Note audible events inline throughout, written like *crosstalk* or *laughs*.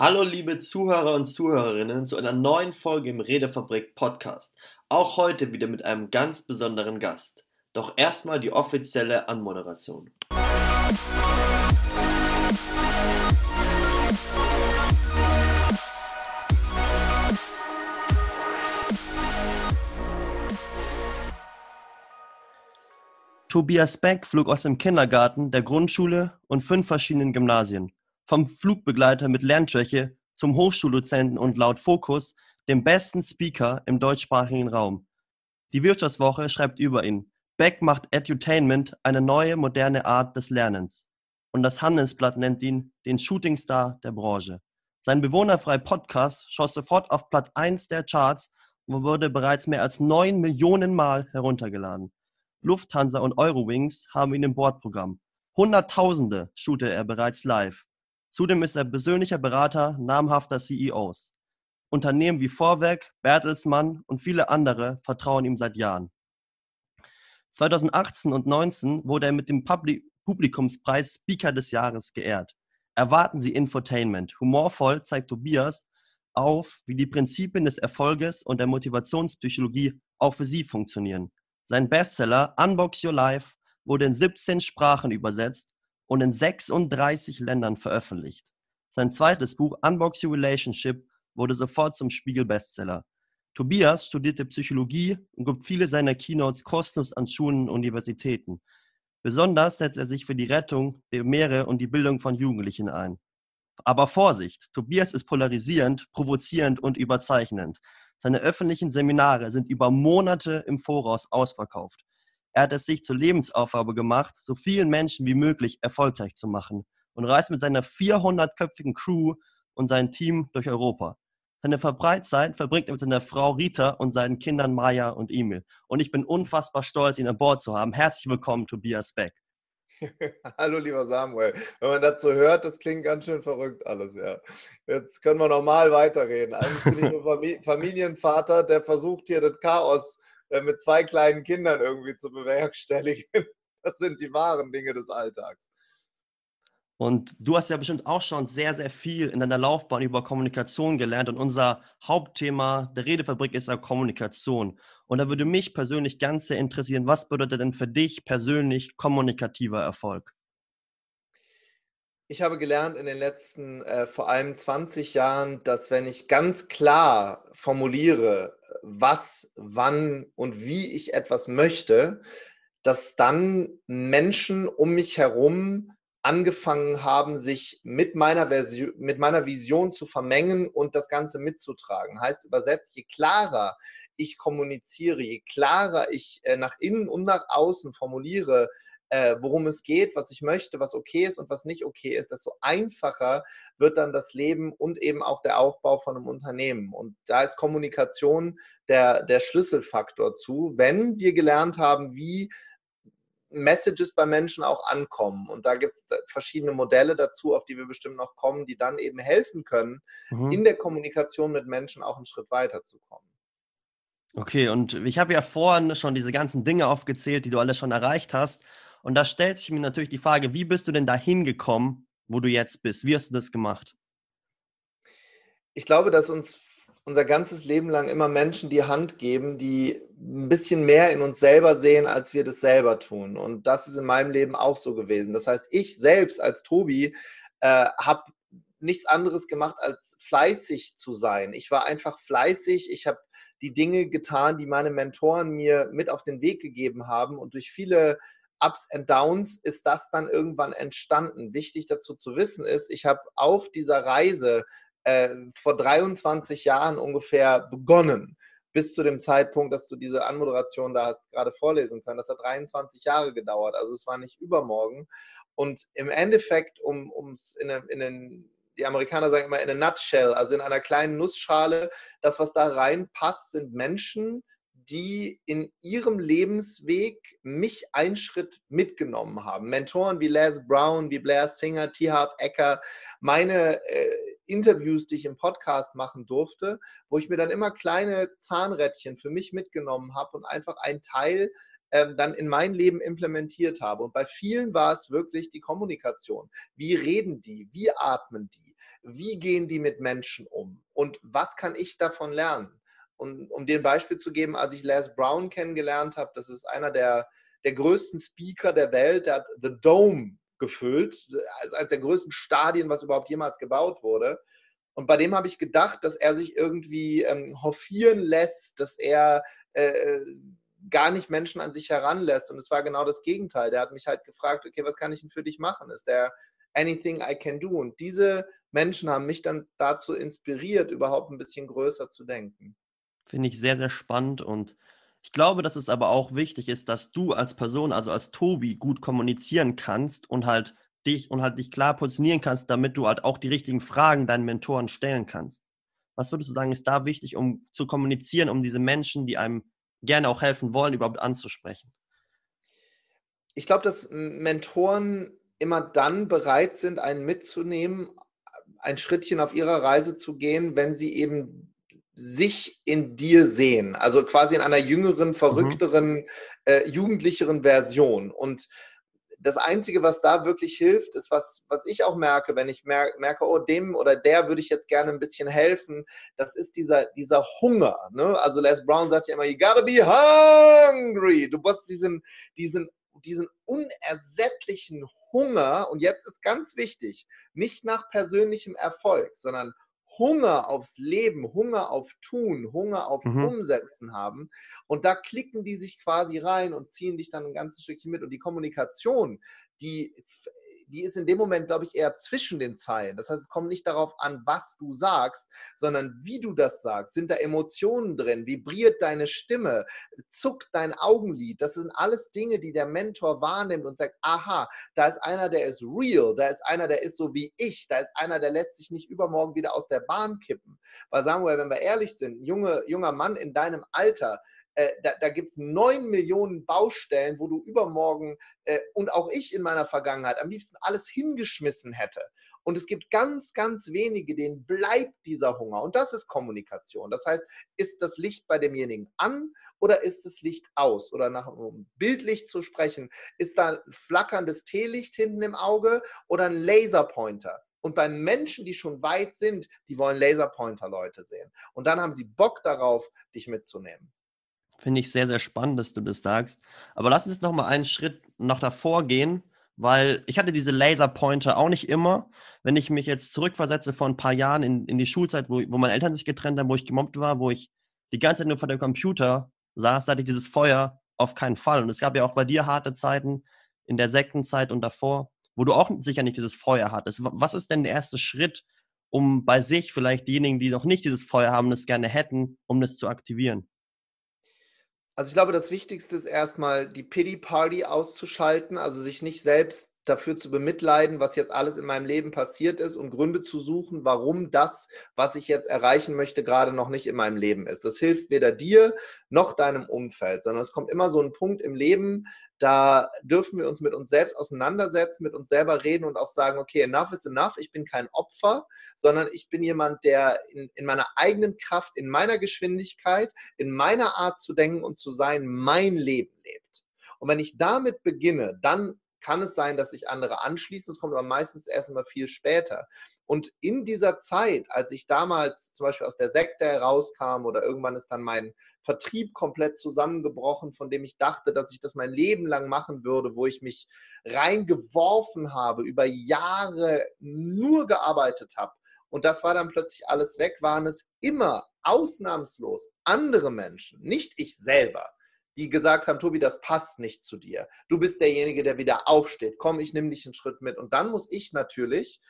Hallo liebe Zuhörer und Zuhörerinnen zu einer neuen Folge im Redefabrik Podcast. Auch heute wieder mit einem ganz besonderen Gast. Doch erstmal die offizielle Anmoderation. Tobias Beck flog aus dem Kindergarten, der Grundschule und fünf verschiedenen Gymnasien. Vom Flugbegleiter mit Lernschwäche zum Hochschuldozenten und laut Fokus dem besten Speaker im deutschsprachigen Raum. Die Wirtschaftswoche schreibt über ihn. Beck macht Edutainment eine neue, moderne Art des Lernens. Und das Handelsblatt nennt ihn den Shootingstar der Branche. Sein bewohnerfrei Podcast schoss sofort auf Platz 1 der Charts und wurde bereits mehr als 9 Millionen Mal heruntergeladen. Lufthansa und Eurowings haben ihn im Bordprogramm. Hunderttausende shoote er bereits live. Zudem ist er persönlicher Berater namhafter CEOs. Unternehmen wie Vorwerk, Bertelsmann und viele andere vertrauen ihm seit Jahren. 2018 und 2019 wurde er mit dem Publikumspreis Speaker des Jahres geehrt. Erwarten Sie Infotainment. Humorvoll zeigt Tobias auf, wie die Prinzipien des Erfolges und der Motivationspsychologie auch für Sie funktionieren. Sein Bestseller Unbox Your Life wurde in 17 Sprachen übersetzt und in 36 Ländern veröffentlicht. Sein zweites Buch Unbox Your Relationship wurde sofort zum Spiegel-Bestseller. Tobias studierte Psychologie und gibt viele seiner Keynotes kostenlos an Schulen und Universitäten. Besonders setzt er sich für die Rettung der Meere und die Bildung von Jugendlichen ein. Aber Vorsicht, Tobias ist polarisierend, provozierend und überzeichnend. Seine öffentlichen Seminare sind über Monate im Voraus ausverkauft. Er hat es sich zur Lebensaufgabe gemacht, so vielen Menschen wie möglich erfolgreich zu machen und reist mit seiner 400-köpfigen Crew und seinem Team durch Europa. Seine Verbreitzeit verbringt er mit seiner Frau Rita und seinen Kindern Maya und Emil. Und ich bin unfassbar stolz, ihn an Bord zu haben. Herzlich willkommen, Tobias Beck. *laughs* Hallo, lieber Samuel. Wenn man dazu hört, das klingt ganz schön verrückt alles, ja. Jetzt können wir normal weiterreden. Eigentlich bin ich ein *laughs* Familienvater, der versucht hier das Chaos mit zwei kleinen Kindern irgendwie zu bewerkstelligen. *laughs* Das sind die wahren Dinge des Alltags. Und du hast ja bestimmt auch schon sehr, sehr viel in deiner Laufbahn über Kommunikation gelernt. Und unser Hauptthema der Redefabrik ist ja Kommunikation. Und da würde mich persönlich ganz sehr interessieren, was bedeutet denn für dich persönlich kommunikativer Erfolg? Ich habe gelernt in den letzten äh, vor allem 20 Jahren, dass wenn ich ganz klar formuliere, was, wann und wie ich etwas möchte, dass dann Menschen um mich herum angefangen haben, sich mit meiner, Version, mit meiner Vision zu vermengen und das Ganze mitzutragen. Heißt übersetzt, je klarer ich kommuniziere, je klarer ich äh, nach innen und nach außen formuliere, äh, worum es geht, was ich möchte, was okay ist und was nicht okay ist, desto einfacher wird dann das Leben und eben auch der Aufbau von einem Unternehmen. Und da ist Kommunikation der, der Schlüsselfaktor zu, wenn wir gelernt haben, wie Messages bei Menschen auch ankommen. Und da gibt es verschiedene Modelle dazu, auf die wir bestimmt noch kommen, die dann eben helfen können, mhm. in der Kommunikation mit Menschen auch einen Schritt weiterzukommen. Okay, und ich habe ja vorhin schon diese ganzen Dinge aufgezählt, die du alle schon erreicht hast. Und da stellt sich mir natürlich die Frage, wie bist du denn dahin gekommen, wo du jetzt bist? Wie hast du das gemacht? Ich glaube, dass uns unser ganzes Leben lang immer Menschen die Hand geben, die ein bisschen mehr in uns selber sehen, als wir das selber tun. Und das ist in meinem Leben auch so gewesen. Das heißt, ich selbst als Tobi äh, habe nichts anderes gemacht, als fleißig zu sein. Ich war einfach fleißig. Ich habe die Dinge getan, die meine Mentoren mir mit auf den Weg gegeben haben. Und durch viele Ups and Downs ist das dann irgendwann entstanden. Wichtig dazu zu wissen ist, ich habe auf dieser Reise äh, vor 23 Jahren ungefähr begonnen, bis zu dem Zeitpunkt, dass du diese Anmoderation da hast gerade vorlesen können. Das hat 23 Jahre gedauert, also es war nicht übermorgen. Und im Endeffekt, um es in, in den die Amerikaner sagen immer in a nutshell, also in einer kleinen Nussschale, das, was da reinpasst, sind Menschen, die in ihrem Lebensweg mich einen Schritt mitgenommen haben. Mentoren wie Les Brown, wie Blair Singer, T. Harv Ecker, meine äh, Interviews, die ich im Podcast machen durfte, wo ich mir dann immer kleine Zahnrädchen für mich mitgenommen habe und einfach einen Teil ähm, dann in mein Leben implementiert habe. Und bei vielen war es wirklich die Kommunikation. Wie reden die? Wie atmen die? Wie gehen die mit Menschen um? Und was kann ich davon lernen? Und um dir ein Beispiel zu geben, als ich Les Brown kennengelernt habe, das ist einer der, der größten Speaker der Welt, der hat The Dome gefüllt, als eines der größten Stadien, was überhaupt jemals gebaut wurde. Und bei dem habe ich gedacht, dass er sich irgendwie ähm, hofieren lässt, dass er äh, gar nicht Menschen an sich heranlässt. Und es war genau das Gegenteil. Der hat mich halt gefragt, okay, was kann ich denn für dich machen? Ist der anything I can do? Und diese Menschen haben mich dann dazu inspiriert, überhaupt ein bisschen größer zu denken. Finde ich sehr, sehr spannend und ich glaube, dass es aber auch wichtig ist, dass du als Person, also als Tobi, gut kommunizieren kannst und halt dich und halt dich klar positionieren kannst, damit du halt auch die richtigen Fragen deinen Mentoren stellen kannst. Was würdest du sagen, ist da wichtig, um zu kommunizieren, um diese Menschen, die einem gerne auch helfen wollen, überhaupt anzusprechen? Ich glaube, dass Mentoren immer dann bereit sind, einen mitzunehmen, ein Schrittchen auf ihrer Reise zu gehen, wenn sie eben sich in dir sehen, also quasi in einer jüngeren, mhm. verrückteren, mhm. äh, jugendlicheren Version. Und das Einzige, was da wirklich hilft, ist, was, was ich auch merke, wenn ich mer merke, oh, dem oder der würde ich jetzt gerne ein bisschen helfen, das ist dieser, dieser Hunger. Ne? Also Les Brown sagt ja immer, you gotta be hungry. Du musst diesen, diesen, diesen unersättlichen Hunger, und jetzt ist ganz wichtig, nicht nach persönlichem Erfolg, sondern Hunger aufs Leben, Hunger auf Tun, Hunger auf mhm. Umsetzen haben. Und da klicken die sich quasi rein und ziehen dich dann ein ganzes Stückchen mit. Und die Kommunikation, die, die ist in dem Moment, glaube ich, eher zwischen den Zeilen. Das heißt, es kommt nicht darauf an, was du sagst, sondern wie du das sagst. Sind da Emotionen drin? Vibriert deine Stimme? Zuckt dein Augenlid? Das sind alles Dinge, die der Mentor wahrnimmt und sagt, aha, da ist einer, der ist real, da ist einer, der ist so wie ich, da ist einer, der lässt sich nicht übermorgen wieder aus der Bahn kippen. Weil Samuel, wenn wir ehrlich sind, ein junge, junger Mann in deinem Alter, äh, da, da gibt es neun Millionen Baustellen, wo du übermorgen äh, und auch ich in meiner Vergangenheit am liebsten alles hingeschmissen hätte. Und es gibt ganz, ganz wenige, denen bleibt dieser Hunger. Und das ist Kommunikation. Das heißt, ist das Licht bei demjenigen an oder ist das Licht aus? Oder nach um bildlich zu sprechen, ist da ein flackerndes Teelicht hinten im Auge oder ein Laserpointer? Und bei Menschen, die schon weit sind, die wollen Laserpointer-Leute sehen. Und dann haben sie Bock darauf, dich mitzunehmen. Finde ich sehr, sehr spannend, dass du das sagst. Aber lass uns noch mal einen Schritt nach davor gehen, weil ich hatte diese Laserpointer auch nicht immer. Wenn ich mich jetzt zurückversetze vor ein paar Jahren in, in die Schulzeit, wo, wo meine Eltern sich getrennt haben, wo ich gemobbt war, wo ich die ganze Zeit nur vor dem Computer saß, hatte ich dieses Feuer auf keinen Fall. Und es gab ja auch bei dir harte Zeiten in der Sektenzeit und davor, wo du auch sicher nicht dieses Feuer hattest. Was ist denn der erste Schritt, um bei sich vielleicht diejenigen, die noch nicht dieses Feuer haben, das gerne hätten, um das zu aktivieren? Also ich glaube, das Wichtigste ist erstmal die Pity Party auszuschalten, also sich nicht selbst dafür zu bemitleiden, was jetzt alles in meinem Leben passiert ist und Gründe zu suchen, warum das, was ich jetzt erreichen möchte, gerade noch nicht in meinem Leben ist. Das hilft weder dir noch deinem Umfeld, sondern es kommt immer so ein Punkt im Leben, da dürfen wir uns mit uns selbst auseinandersetzen, mit uns selber reden und auch sagen, okay, enough is enough, ich bin kein Opfer, sondern ich bin jemand, der in, in meiner eigenen Kraft, in meiner Geschwindigkeit, in meiner Art zu denken und zu sein, mein Leben lebt. Und wenn ich damit beginne, dann kann es sein, dass sich andere anschließen. Es kommt aber meistens erst immer viel später. Und in dieser Zeit, als ich damals zum Beispiel aus der Sekte herauskam oder irgendwann ist dann mein Vertrieb komplett zusammengebrochen, von dem ich dachte, dass ich das mein Leben lang machen würde, wo ich mich reingeworfen habe, über Jahre nur gearbeitet habe. Und das war dann plötzlich alles weg, waren es immer ausnahmslos andere Menschen, nicht ich selber, die gesagt haben, Tobi, das passt nicht zu dir. Du bist derjenige, der wieder aufsteht. Komm, ich nehme dich einen Schritt mit. Und dann muss ich natürlich,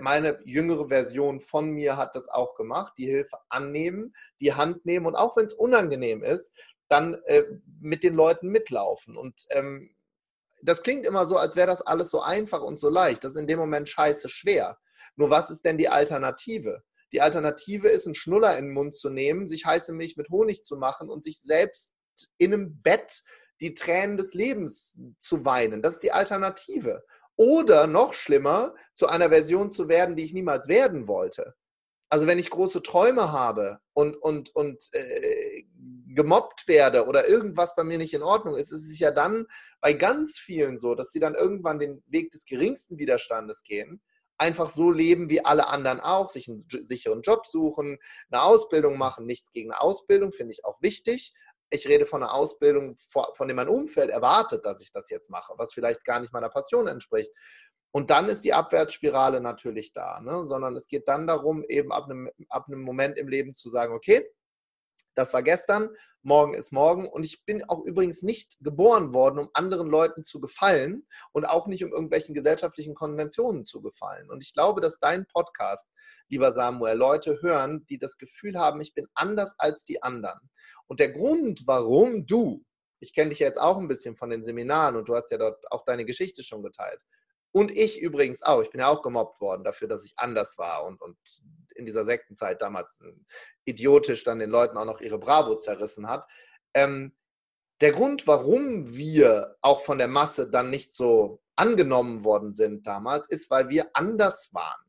meine jüngere Version von mir hat das auch gemacht, die Hilfe annehmen, die Hand nehmen und auch wenn es unangenehm ist, dann äh, mit den Leuten mitlaufen. Und ähm, das klingt immer so, als wäre das alles so einfach und so leicht. Das ist in dem Moment scheiße schwer. Nur was ist denn die Alternative? Die Alternative ist, einen Schnuller in den Mund zu nehmen, sich heiße Milch mit Honig zu machen und sich selbst in einem Bett die Tränen des Lebens zu weinen. Das ist die Alternative. Oder noch schlimmer, zu einer Version zu werden, die ich niemals werden wollte. Also wenn ich große Träume habe und, und, und äh, gemobbt werde oder irgendwas bei mir nicht in Ordnung ist, ist es ja dann bei ganz vielen so, dass sie dann irgendwann den Weg des geringsten Widerstandes gehen, einfach so leben wie alle anderen auch, sich einen sicheren Job suchen, eine Ausbildung machen. Nichts gegen eine Ausbildung, finde ich auch wichtig. Ich rede von einer Ausbildung, von der mein Umfeld erwartet, dass ich das jetzt mache, was vielleicht gar nicht meiner Passion entspricht. Und dann ist die Abwärtsspirale natürlich da, ne? sondern es geht dann darum, eben ab einem, ab einem Moment im Leben zu sagen, okay, das war gestern, morgen ist morgen. Und ich bin auch übrigens nicht geboren worden, um anderen Leuten zu gefallen und auch nicht um irgendwelchen gesellschaftlichen Konventionen zu gefallen. Und ich glaube, dass dein Podcast, lieber Samuel, Leute hören, die das Gefühl haben, ich bin anders als die anderen. Und der Grund, warum du, ich kenne dich ja jetzt auch ein bisschen von den Seminaren und du hast ja dort auch deine Geschichte schon geteilt. Und ich übrigens auch. Ich bin ja auch gemobbt worden dafür, dass ich anders war und, und in dieser Sektenzeit damals idiotisch dann den Leuten auch noch ihre Bravo zerrissen hat. Ähm, der Grund, warum wir auch von der Masse dann nicht so angenommen worden sind damals, ist, weil wir anders waren.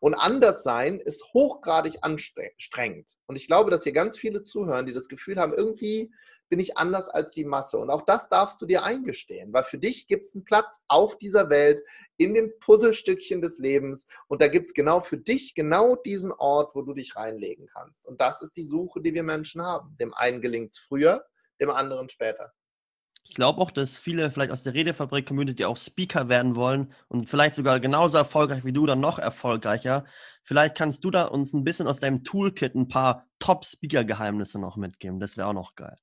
Und anders sein ist hochgradig anstrengend. Und ich glaube, dass hier ganz viele zuhören, die das Gefühl haben, irgendwie bin ich anders als die Masse. Und auch das darfst du dir eingestehen, weil für dich gibt es einen Platz auf dieser Welt, in dem Puzzlestückchen des Lebens. Und da gibt es genau für dich genau diesen Ort, wo du dich reinlegen kannst. Und das ist die Suche, die wir Menschen haben. Dem einen gelingt es früher, dem anderen später. Ich glaube auch, dass viele vielleicht aus der Redefabrik-Community auch Speaker werden wollen und vielleicht sogar genauso erfolgreich wie du, dann noch erfolgreicher. Vielleicht kannst du da uns ein bisschen aus deinem Toolkit ein paar Top-Speaker-Geheimnisse noch mitgeben. Das wäre auch noch geil.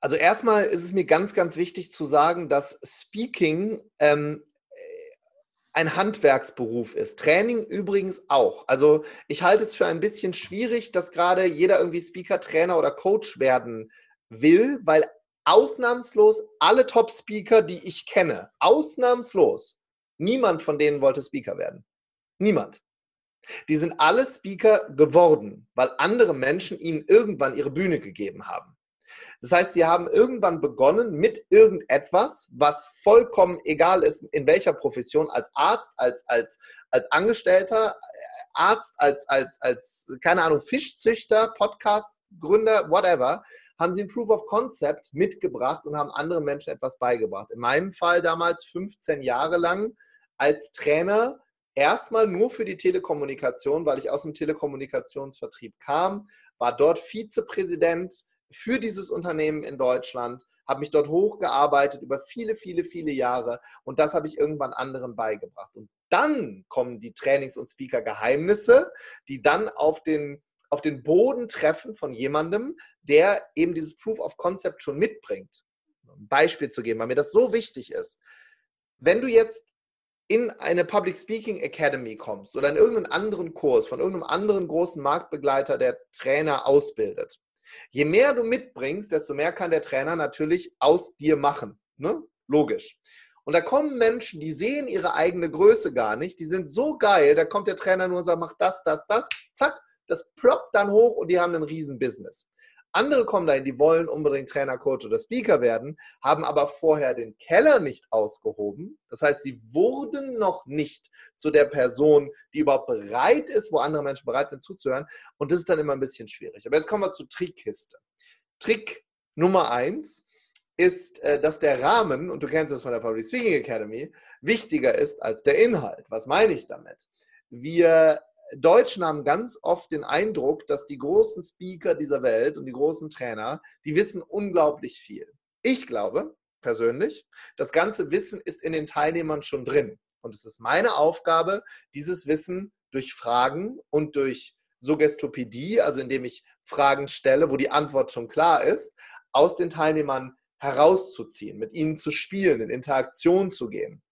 Also erstmal ist es mir ganz, ganz wichtig zu sagen, dass Speaking ähm, ein Handwerksberuf ist. Training übrigens auch. Also ich halte es für ein bisschen schwierig, dass gerade jeder irgendwie Speaker, Trainer oder Coach werden will, weil ausnahmslos alle Top-Speaker, die ich kenne, ausnahmslos, niemand von denen wollte Speaker werden. Niemand. Die sind alle Speaker geworden, weil andere Menschen ihnen irgendwann ihre Bühne gegeben haben. Das heißt, sie haben irgendwann begonnen mit irgendetwas, was vollkommen egal ist, in welcher Profession, als Arzt, als, als, als Angestellter, Arzt, als, als, als, keine Ahnung, Fischzüchter, Podcastgründer, whatever haben sie ein Proof of Concept mitgebracht und haben anderen Menschen etwas beigebracht. In meinem Fall damals 15 Jahre lang als Trainer erstmal nur für die Telekommunikation, weil ich aus dem Telekommunikationsvertrieb kam, war dort Vizepräsident für dieses Unternehmen in Deutschland, habe mich dort hochgearbeitet über viele, viele, viele Jahre und das habe ich irgendwann anderen beigebracht. Und dann kommen die Trainings- und Speaker-Geheimnisse, die dann auf den auf den Boden treffen von jemandem, der eben dieses Proof of Concept schon mitbringt. Ein Beispiel zu geben, weil mir das so wichtig ist. Wenn du jetzt in eine Public Speaking Academy kommst oder in irgendeinen anderen Kurs von irgendeinem anderen großen Marktbegleiter, der Trainer ausbildet, je mehr du mitbringst, desto mehr kann der Trainer natürlich aus dir machen. Ne? Logisch. Und da kommen Menschen, die sehen ihre eigene Größe gar nicht, die sind so geil, da kommt der Trainer nur und sagt, mach das, das, das, zack, das ploppt dann hoch und die haben ein riesen Business. Andere kommen dahin, die wollen unbedingt Trainer, Coach oder Speaker werden, haben aber vorher den Keller nicht ausgehoben. Das heißt, sie wurden noch nicht zu der Person, die überhaupt bereit ist, wo andere Menschen bereit sind zuzuhören. Und das ist dann immer ein bisschen schwierig. Aber jetzt kommen wir zur Trickkiste. Trick Nummer eins ist, äh, dass der Rahmen, und du kennst es von der Public Speaking Academy, wichtiger ist als der Inhalt. Was meine ich damit? Wir Deutschen haben ganz oft den Eindruck, dass die großen Speaker dieser Welt und die großen Trainer, die wissen unglaublich viel. Ich glaube persönlich, das ganze Wissen ist in den Teilnehmern schon drin. Und es ist meine Aufgabe, dieses Wissen durch Fragen und durch Suggestopädie, also indem ich Fragen stelle, wo die Antwort schon klar ist, aus den Teilnehmern herauszuziehen, mit ihnen zu spielen, in Interaktion zu gehen.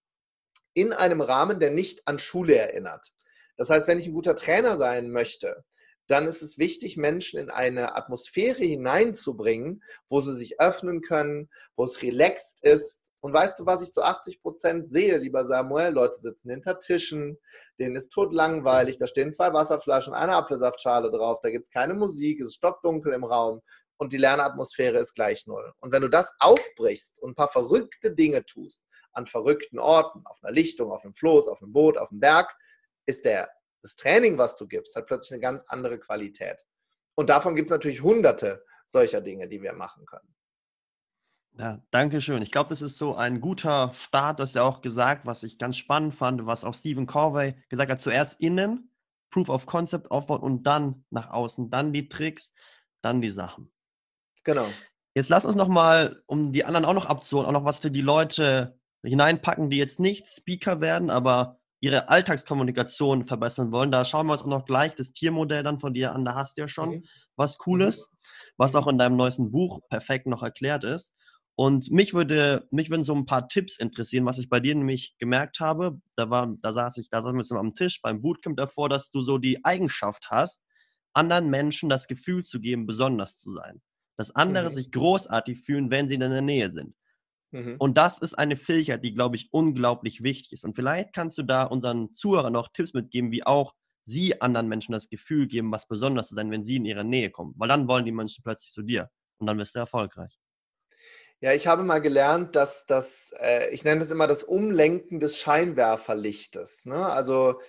In einem Rahmen, der nicht an Schule erinnert. Das heißt, wenn ich ein guter Trainer sein möchte, dann ist es wichtig, Menschen in eine Atmosphäre hineinzubringen, wo sie sich öffnen können, wo es relaxed ist. Und weißt du, was ich zu 80 Prozent sehe, lieber Samuel? Leute sitzen hinter Tischen, denen ist tot langweilig, da stehen zwei Wasserflaschen, eine Apfelsaftschale drauf, da gibt es keine Musik, es ist stockdunkel im Raum und die Lernatmosphäre ist gleich null. Und wenn du das aufbrichst und ein paar verrückte Dinge tust, an verrückten Orten, auf einer Lichtung, auf einem Floß, auf einem Boot, auf einem Berg, ist der, das Training, was du gibst, hat plötzlich eine ganz andere Qualität. Und davon gibt es natürlich hunderte, solcher Dinge, die wir machen können. Ja, danke schön. Ich glaube, das ist so ein guter Start. Das ist ja auch gesagt, was ich ganz spannend fand, was auch Stephen Corvey gesagt hat. Zuerst innen, Proof of Concept aufbauen und dann nach außen, dann die Tricks, dann die Sachen. Genau. Jetzt lass uns nochmal, um die anderen auch noch abzuholen, auch noch was für die Leute hineinpacken, die jetzt nicht Speaker werden, aber ihre Alltagskommunikation verbessern wollen. Da schauen wir uns auch noch gleich das Tiermodell dann von dir an. Da hast du ja schon mhm. was Cooles, mhm. was auch in deinem neuesten Buch perfekt noch erklärt ist. Und mich würde, mich würden so ein paar Tipps interessieren, was ich bei dir nämlich gemerkt habe. Da war, da saß ich, da saßen wir am Tisch beim Bootcamp davor, dass du so die Eigenschaft hast, anderen Menschen das Gefühl zu geben, besonders zu sein. Dass andere mhm. sich großartig fühlen, wenn sie in der Nähe sind. Mhm. Und das ist eine Fähigkeit, die, glaube ich, unglaublich wichtig ist. Und vielleicht kannst du da unseren Zuhörern noch Tipps mitgeben, wie auch sie anderen Menschen das Gefühl geben, was besonders zu sein, wenn sie in ihre Nähe kommen. Weil dann wollen die Menschen plötzlich zu dir. Und dann wirst du erfolgreich. Ja, ich habe mal gelernt, dass das, äh, ich nenne es immer das Umlenken des Scheinwerferlichtes. Ne? Also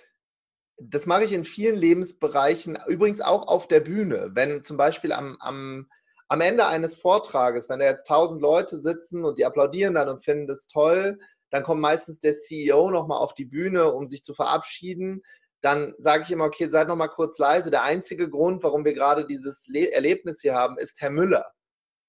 das mache ich in vielen Lebensbereichen, übrigens auch auf der Bühne. Wenn zum Beispiel am, am, am Ende eines Vortrages, wenn da jetzt tausend Leute sitzen und die applaudieren dann und finden das toll, dann kommt meistens der CEO nochmal auf die Bühne, um sich zu verabschieden. Dann sage ich immer, okay, seid nochmal kurz leise. Der einzige Grund, warum wir gerade dieses Le Erlebnis hier haben, ist Herr Müller.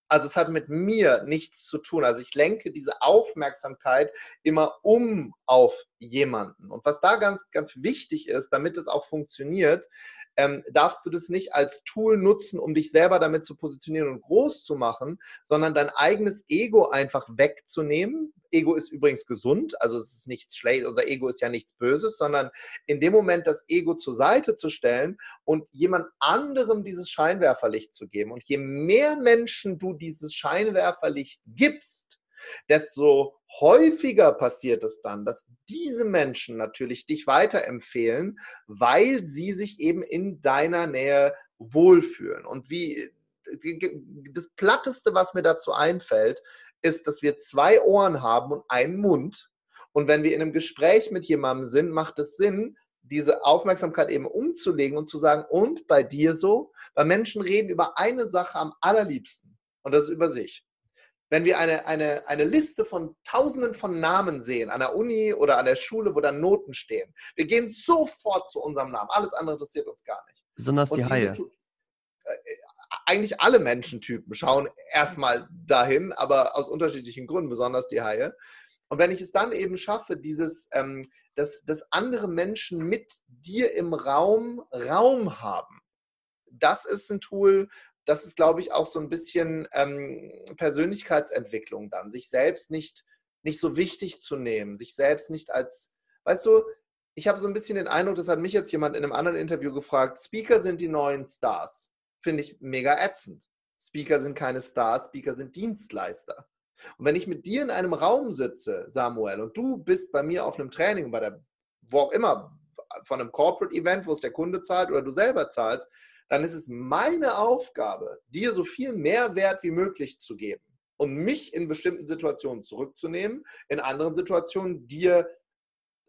Also es hat mit mir nichts zu tun. Also ich lenke diese Aufmerksamkeit immer um auf jemanden. Und was da ganz, ganz wichtig ist, damit es auch funktioniert, ähm, darfst du das nicht als Tool nutzen, um dich selber damit zu positionieren und groß zu machen, sondern dein eigenes Ego einfach wegzunehmen. Ego ist übrigens gesund, also es ist nichts schlecht, unser Ego ist ja nichts Böses, sondern in dem Moment das Ego zur Seite zu stellen und jemand anderem dieses Scheinwerferlicht zu geben. Und je mehr Menschen du dieses Scheinwerferlicht gibst, desto häufiger passiert es dann, dass diese Menschen natürlich dich weiterempfehlen, weil sie sich eben in deiner Nähe wohlfühlen. Und wie das Platteste, was mir dazu einfällt, ist, dass wir zwei Ohren haben und einen Mund. Und wenn wir in einem Gespräch mit jemandem sind, macht es Sinn, diese Aufmerksamkeit eben umzulegen und zu sagen, und bei dir so? Weil Menschen reden über eine Sache am allerliebsten und das ist über sich wenn wir eine, eine, eine Liste von Tausenden von Namen sehen, an der Uni oder an der Schule, wo dann Noten stehen, wir gehen sofort zu unserem Namen. Alles andere interessiert uns gar nicht. Besonders die Haie. Äh, eigentlich alle Menschentypen schauen erstmal dahin, aber aus unterschiedlichen Gründen, besonders die Haie. Und wenn ich es dann eben schaffe, dieses, ähm, dass, dass andere Menschen mit dir im Raum Raum haben, das ist ein Tool, das ist, glaube ich, auch so ein bisschen ähm, Persönlichkeitsentwicklung dann, sich selbst nicht, nicht so wichtig zu nehmen, sich selbst nicht als, weißt du, ich habe so ein bisschen den Eindruck, das hat mich jetzt jemand in einem anderen Interview gefragt, Speaker sind die neuen Stars. Finde ich mega ätzend. Speaker sind keine Stars, Speaker sind Dienstleister. Und wenn ich mit dir in einem Raum sitze, Samuel, und du bist bei mir auf einem Training, bei der, wo auch immer, von einem Corporate Event, wo es der Kunde zahlt oder du selber zahlst, dann ist es meine Aufgabe, dir so viel Mehrwert wie möglich zu geben und mich in bestimmten Situationen zurückzunehmen, in anderen Situationen dir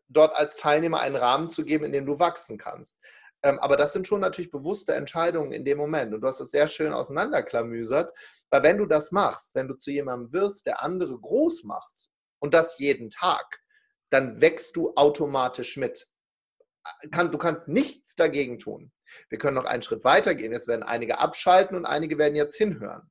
dort als Teilnehmer einen Rahmen zu geben, in dem du wachsen kannst. Ähm, aber das sind schon natürlich bewusste Entscheidungen in dem Moment. Und du hast es sehr schön auseinanderklamüsert, weil wenn du das machst, wenn du zu jemandem wirst, der andere groß macht und das jeden Tag, dann wächst du automatisch mit. Du kannst nichts dagegen tun. Wir können noch einen Schritt weiter gehen. Jetzt werden einige abschalten und einige werden jetzt hinhören.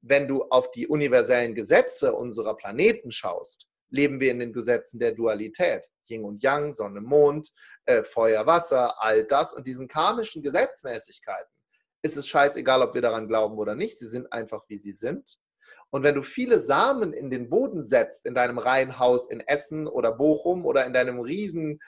Wenn du auf die universellen Gesetze unserer Planeten schaust, leben wir in den Gesetzen der Dualität. Yin und Yang, Sonne, Mond, äh, Feuer, Wasser, all das und diesen karmischen Gesetzmäßigkeiten ist es scheißegal, ob wir daran glauben oder nicht. Sie sind einfach, wie sie sind. Und wenn du viele Samen in den Boden setzt, in deinem Reihenhaus in Essen oder Bochum oder in deinem riesen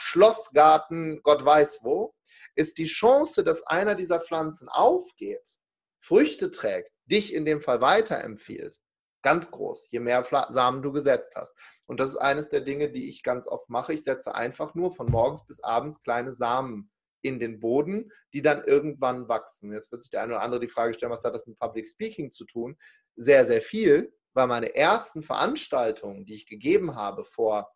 Schlossgarten, Gott weiß wo, ist die Chance, dass einer dieser Pflanzen aufgeht, Früchte trägt, dich in dem Fall weiterempfiehlt, ganz groß, je mehr Samen du gesetzt hast. Und das ist eines der Dinge, die ich ganz oft mache. Ich setze einfach nur von morgens bis abends kleine Samen in den Boden, die dann irgendwann wachsen. Jetzt wird sich der eine oder andere die Frage stellen, was hat das mit Public Speaking zu tun? Sehr, sehr viel, weil meine ersten Veranstaltungen, die ich gegeben habe vor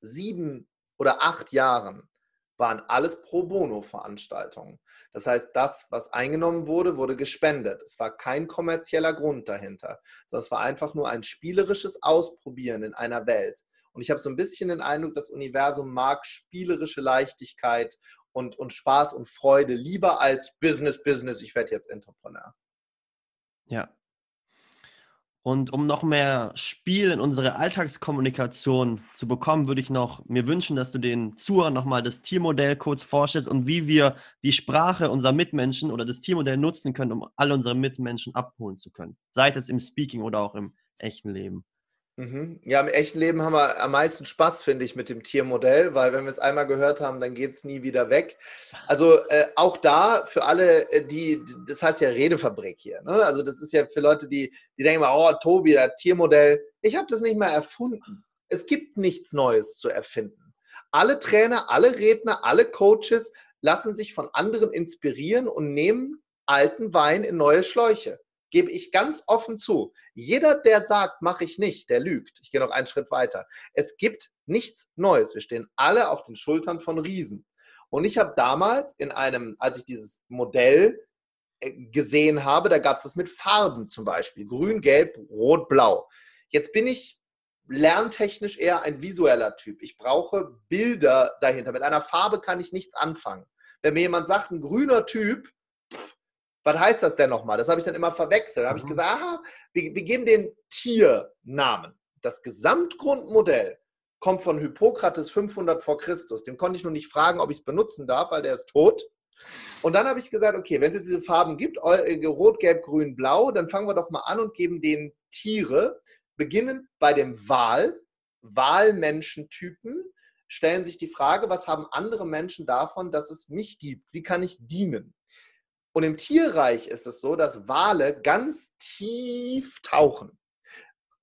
sieben oder acht Jahren, waren alles Pro Bono-Veranstaltungen. Das heißt, das, was eingenommen wurde, wurde gespendet. Es war kein kommerzieller Grund dahinter, sondern es war einfach nur ein spielerisches Ausprobieren in einer Welt. Und ich habe so ein bisschen den Eindruck, das Universum mag spielerische Leichtigkeit und, und Spaß und Freude lieber als Business, Business, ich werde jetzt Entrepreneur. Ja, und um noch mehr Spiel in unsere Alltagskommunikation zu bekommen, würde ich noch mir wünschen, dass du den Zuhörern nochmal das Tiermodell kurz vorstellst und wie wir die Sprache unserer Mitmenschen oder das Tiermodell nutzen können, um alle unsere Mitmenschen abholen zu können. Sei es im Speaking oder auch im echten Leben. Mhm. Ja, im echten Leben haben wir am meisten Spaß, finde ich, mit dem Tiermodell, weil wenn wir es einmal gehört haben, dann geht es nie wieder weg. Also äh, auch da für alle, äh, die, das heißt ja Redefabrik hier. Ne? Also das ist ja für Leute, die, die denken immer, oh, Tobi, das Tiermodell. Ich habe das nicht mal erfunden. Es gibt nichts Neues zu erfinden. Alle Trainer, alle Redner, alle Coaches lassen sich von anderen inspirieren und nehmen alten Wein in neue Schläuche gebe ich ganz offen zu. Jeder, der sagt, mache ich nicht, der lügt. Ich gehe noch einen Schritt weiter. Es gibt nichts Neues. Wir stehen alle auf den Schultern von Riesen. Und ich habe damals in einem, als ich dieses Modell äh, gesehen habe, da gab es das mit Farben zum Beispiel. Grün, Gelb, Rot, Blau. Jetzt bin ich lerntechnisch eher ein visueller Typ. Ich brauche Bilder dahinter. Mit einer Farbe kann ich nichts anfangen. Wenn mir jemand sagt, ein grüner Typ, was heißt das denn nochmal? Das habe ich dann immer verwechselt. Da habe ich mhm. gesagt, aha, wir, wir geben den Tiernamen. Das Gesamtgrundmodell kommt von Hippokrates 500 vor Christus. Dem konnte ich nur nicht fragen, ob ich es benutzen darf, weil der ist tot. Und dann habe ich gesagt, okay, wenn es jetzt diese Farben gibt, äh, rot, gelb, grün, blau, dann fangen wir doch mal an und geben den Tiere, beginnend bei dem Wal, Wahlmenschentypen, stellen sich die Frage, was haben andere Menschen davon, dass es mich gibt? Wie kann ich dienen? Und im Tierreich ist es so, dass Wale ganz tief tauchen.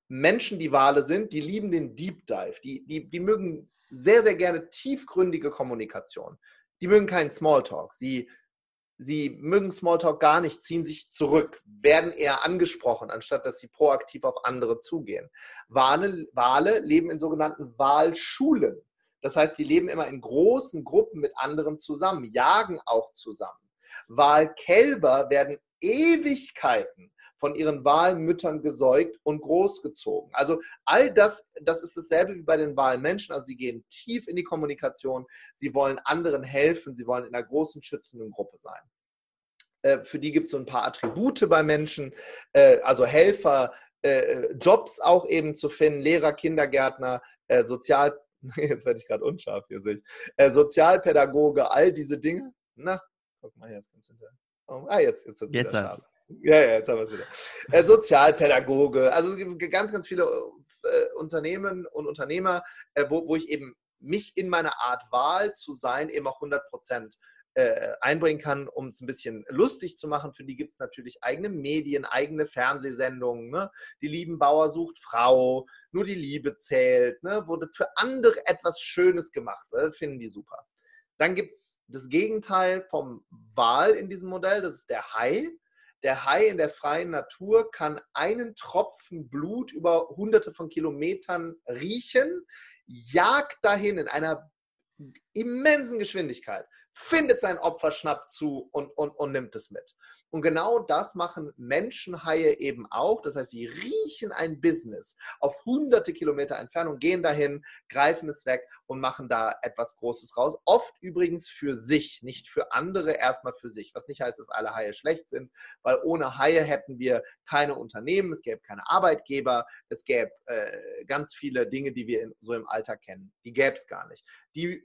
Menschen, die Wale sind, die lieben den Deep Dive. Die, die, die mögen sehr, sehr gerne tiefgründige Kommunikation. Die mögen keinen Smalltalk. Sie, sie mögen Smalltalk gar nicht, ziehen sich zurück, werden eher angesprochen, anstatt dass sie proaktiv auf andere zugehen. Wale, Wale leben in sogenannten Walschulen. Das heißt, die leben immer in großen Gruppen mit anderen zusammen, jagen auch zusammen. Wahlkälber werden Ewigkeiten von ihren Wahlmüttern gesäugt und großgezogen. Also all das, das ist dasselbe wie bei den Wahlmenschen. Also sie gehen tief in die Kommunikation, sie wollen anderen helfen, sie wollen in einer großen schützenden Gruppe sein. Äh, für die gibt es so ein paar Attribute bei Menschen, äh, also Helfer, äh, Jobs auch eben zu finden, Lehrer, Kindergärtner, Sozial, *laughs* jetzt werde ich gerade unscharf hier sehe ich, Sozialpädagoge, all diese Dinge. Na, Guck mal, jetzt kannst du hinter. Oh, ah, jetzt, jetzt, jetzt, jetzt wieder Ja, ja, jetzt haben wir es wieder. Äh, Sozialpädagoge, also es gibt ganz, ganz viele äh, Unternehmen und Unternehmer, äh, wo, wo ich eben mich in meiner Art Wahl zu sein eben auch 100 Prozent äh, einbringen kann, um es ein bisschen lustig zu machen. Für die gibt es natürlich eigene Medien, eigene Fernsehsendungen. Ne? Die Liebenbauer sucht Frau, nur die Liebe zählt, ne? wurde für andere etwas Schönes gemacht. Ne? Finden die super. Dann gibt es das Gegenteil vom Wal in diesem Modell, das ist der Hai. Der Hai in der freien Natur kann einen Tropfen Blut über hunderte von Kilometern riechen, jagt dahin in einer immensen Geschwindigkeit, findet sein Opfer, schnappt zu und, und, und nimmt es mit. Und genau das machen Menschenhaie eben auch. Das heißt, sie riechen ein Business auf hunderte Kilometer Entfernung, gehen dahin, greifen es weg und machen da etwas Großes raus. Oft übrigens für sich, nicht für andere, erstmal für sich. Was nicht heißt, dass alle Haie schlecht sind, weil ohne Haie hätten wir keine Unternehmen, es gäbe keine Arbeitgeber, es gäbe äh, ganz viele Dinge, die wir in, so im Alltag kennen. Die gäbe es gar nicht. Die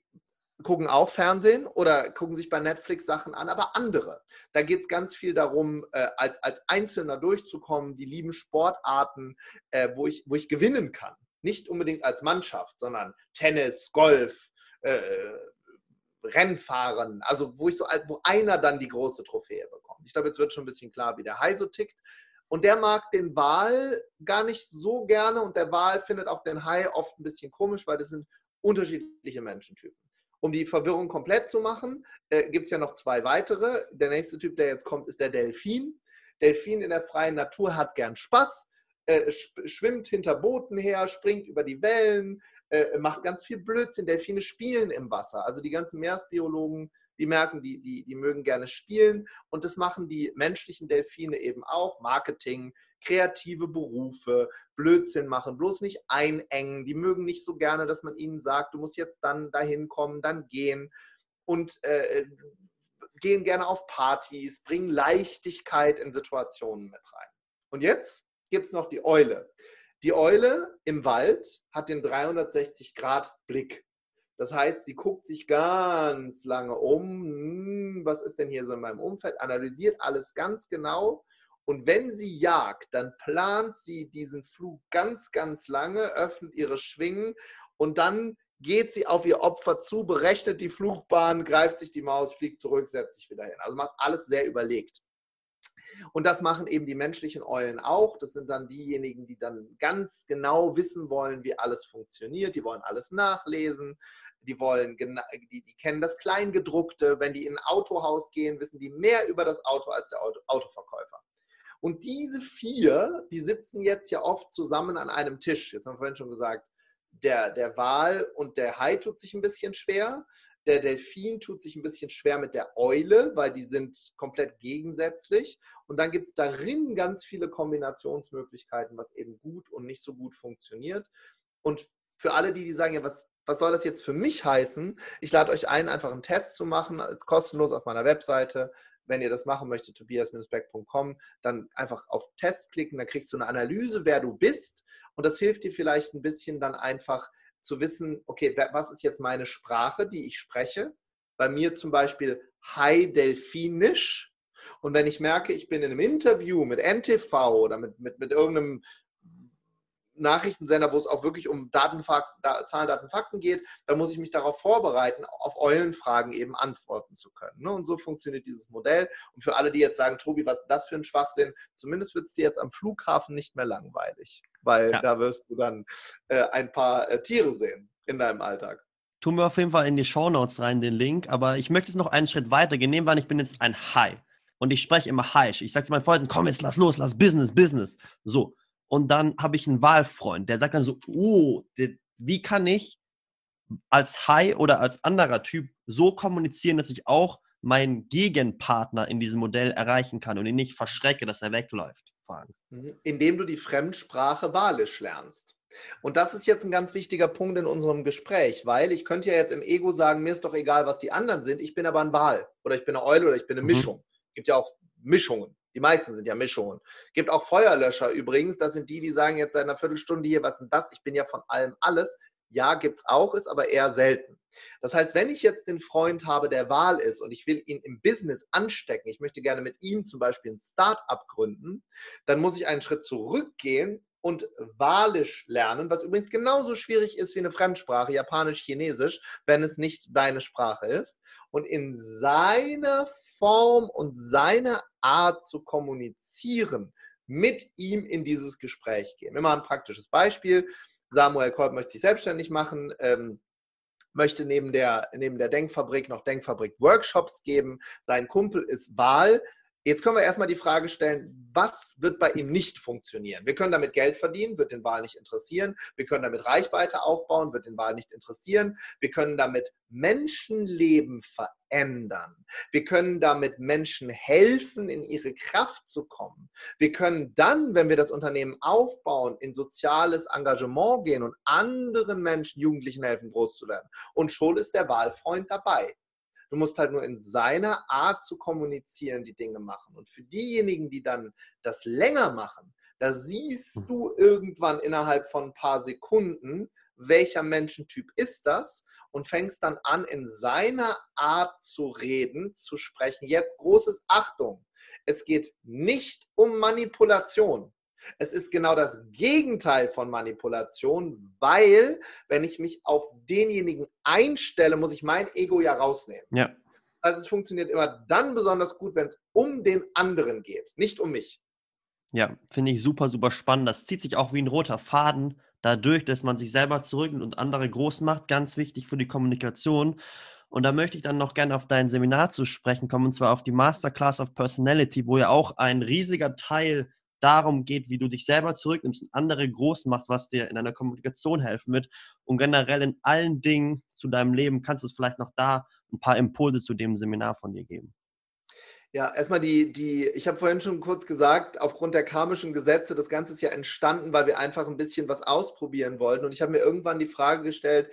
gucken auch Fernsehen oder gucken sich bei Netflix Sachen an, aber andere. Da geht es ganz viel darum, äh, als, als Einzelner durchzukommen, die lieben Sportarten, äh, wo, ich, wo ich gewinnen kann. Nicht unbedingt als Mannschaft, sondern Tennis, Golf, äh, Rennfahren, also wo ich so wo einer dann die große Trophäe bekommt. Ich glaube, jetzt wird schon ein bisschen klar, wie der Hai so tickt. Und der mag den Wal gar nicht so gerne und der Wal findet auch den Hai oft ein bisschen komisch, weil das sind unterschiedliche Menschentypen. Um die Verwirrung komplett zu machen, äh, gibt es ja noch zwei weitere. Der nächste Typ, der jetzt kommt, ist der Delfin. Delfin in der freien Natur hat gern Spaß, äh, schwimmt hinter Booten her, springt über die Wellen, äh, macht ganz viel Blödsinn. Delfine spielen im Wasser. Also die ganzen Meeresbiologen, die merken, die, die, die mögen gerne spielen. Und das machen die menschlichen Delfine eben auch. Marketing, kreative Berufe, Blödsinn machen, bloß nicht einengen. Die mögen nicht so gerne, dass man ihnen sagt, du musst jetzt dann dahin kommen, dann gehen. Und äh, gehen gerne auf Partys, bringen Leichtigkeit in Situationen mit rein. Und jetzt gibt es noch die Eule. Die Eule im Wald hat den 360-Grad-Blick. Das heißt, sie guckt sich ganz lange um, hm, was ist denn hier so in meinem Umfeld, analysiert alles ganz genau. Und wenn sie jagt, dann plant sie diesen Flug ganz, ganz lange, öffnet ihre Schwingen und dann geht sie auf ihr Opfer zu, berechnet die Flugbahn, greift sich die Maus, fliegt zurück, setzt sich wieder hin. Also macht alles sehr überlegt. Und das machen eben die menschlichen Eulen auch. Das sind dann diejenigen, die dann ganz genau wissen wollen, wie alles funktioniert. Die wollen alles nachlesen. Die wollen, die, die kennen das Kleingedruckte. Wenn die in ein Autohaus gehen, wissen die mehr über das Auto als der Auto, Autoverkäufer. Und diese vier, die sitzen jetzt ja oft zusammen an einem Tisch. Jetzt haben wir vorhin schon gesagt, der, der Wal und der Hai tut sich ein bisschen schwer. Der Delfin tut sich ein bisschen schwer mit der Eule, weil die sind komplett gegensätzlich. Und dann gibt es darin ganz viele Kombinationsmöglichkeiten, was eben gut und nicht so gut funktioniert. Und für alle, die, die sagen, ja, was, was soll das jetzt für mich heißen? Ich lade euch ein, einfach einen Test zu machen. Ist kostenlos auf meiner Webseite. Wenn ihr das machen möchtet, tobias-beck.com, dann einfach auf Test klicken, dann kriegst du eine Analyse, wer du bist. Und das hilft dir vielleicht ein bisschen dann einfach zu wissen, okay, was ist jetzt meine Sprache, die ich spreche? Bei mir zum Beispiel High Delfinisch. Und wenn ich merke, ich bin in einem Interview mit NTV oder mit, mit, mit irgendeinem Nachrichtensender, wo es auch wirklich um Zahlen, Daten, Fakten geht, dann muss ich mich darauf vorbereiten, auf Eulenfragen eben antworten zu können. Ne? Und so funktioniert dieses Modell. Und für alle, die jetzt sagen, Tobi, was ist das für ein Schwachsinn, zumindest wird es dir jetzt am Flughafen nicht mehr langweilig, weil ja. da wirst du dann äh, ein paar äh, Tiere sehen in deinem Alltag. Tun wir auf jeden Fall in die Show Notes rein, den Link. Aber ich möchte es noch einen Schritt weiter gehen. Nehmen an, ich bin jetzt ein High. Und ich spreche immer High. Ich sage zu meinen Freunden, komm jetzt, lass los, lass Business, Business. So. Und dann habe ich einen Wahlfreund, der sagt dann so, oh, wie kann ich als High oder als anderer Typ so kommunizieren, dass ich auch meinen Gegenpartner in diesem Modell erreichen kann und ihn nicht verschrecke, dass er wegläuft vor Angst. Mhm. Indem du die Fremdsprache walisch lernst. Und das ist jetzt ein ganz wichtiger Punkt in unserem Gespräch, weil ich könnte ja jetzt im Ego sagen, mir ist doch egal, was die anderen sind, ich bin aber ein Wal oder ich bin eine Eule oder ich bin eine mhm. Mischung. Es gibt ja auch Mischungen. Die meisten sind ja Mischungen. Gibt auch Feuerlöscher übrigens. Das sind die, die sagen jetzt seit einer Viertelstunde hier, was denn das? Ich bin ja von allem alles. Ja, gibt es auch, ist aber eher selten. Das heißt, wenn ich jetzt den Freund habe, der Wahl ist und ich will ihn im Business anstecken, ich möchte gerne mit ihm zum Beispiel ein Start-up gründen, dann muss ich einen Schritt zurückgehen und Walisch lernen, was übrigens genauso schwierig ist wie eine Fremdsprache, Japanisch, Chinesisch, wenn es nicht deine Sprache ist. Und in seiner Form und seiner Art zu kommunizieren, mit ihm in dieses Gespräch gehen. Machen ein praktisches Beispiel. Samuel Kolb möchte sich selbstständig machen, ähm, möchte neben der, neben der Denkfabrik noch Denkfabrik-Workshops geben. Sein Kumpel ist Wahl, Jetzt können wir erstmal die Frage stellen, was wird bei ihm nicht funktionieren? Wir können damit Geld verdienen, wird den Wahl nicht interessieren. Wir können damit Reichweite aufbauen, wird den Wahl nicht interessieren. Wir können damit Menschenleben verändern. Wir können damit Menschen helfen, in ihre Kraft zu kommen. Wir können dann, wenn wir das Unternehmen aufbauen, in soziales Engagement gehen und anderen Menschen, Jugendlichen helfen, groß zu werden. Und schon ist der Wahlfreund dabei. Du musst halt nur in seiner Art zu kommunizieren die Dinge machen. Und für diejenigen, die dann das länger machen, da siehst hm. du irgendwann innerhalb von ein paar Sekunden, welcher Menschentyp ist das und fängst dann an, in seiner Art zu reden, zu sprechen. Jetzt großes Achtung. Es geht nicht um Manipulation. Es ist genau das Gegenteil von Manipulation, weil wenn ich mich auf denjenigen einstelle, muss ich mein Ego ja rausnehmen. Ja. Also es funktioniert immer dann besonders gut, wenn es um den anderen geht, nicht um mich. Ja, finde ich super, super spannend. Das zieht sich auch wie ein roter Faden dadurch, dass man sich selber zurücknimmt und andere groß macht. Ganz wichtig für die Kommunikation. Und da möchte ich dann noch gerne auf dein Seminar zu sprechen kommen, und zwar auf die Masterclass of Personality, wo ja auch ein riesiger Teil darum geht, wie du dich selber zurücknimmst und andere groß machst, was dir in deiner Kommunikation helfen wird und generell in allen Dingen zu deinem Leben, kannst du es vielleicht noch da ein paar Impulse zu dem Seminar von dir geben. Ja, erstmal die, die, ich habe vorhin schon kurz gesagt, aufgrund der karmischen Gesetze, das Ganze ist ja entstanden, weil wir einfach ein bisschen was ausprobieren wollten. Und ich habe mir irgendwann die Frage gestellt,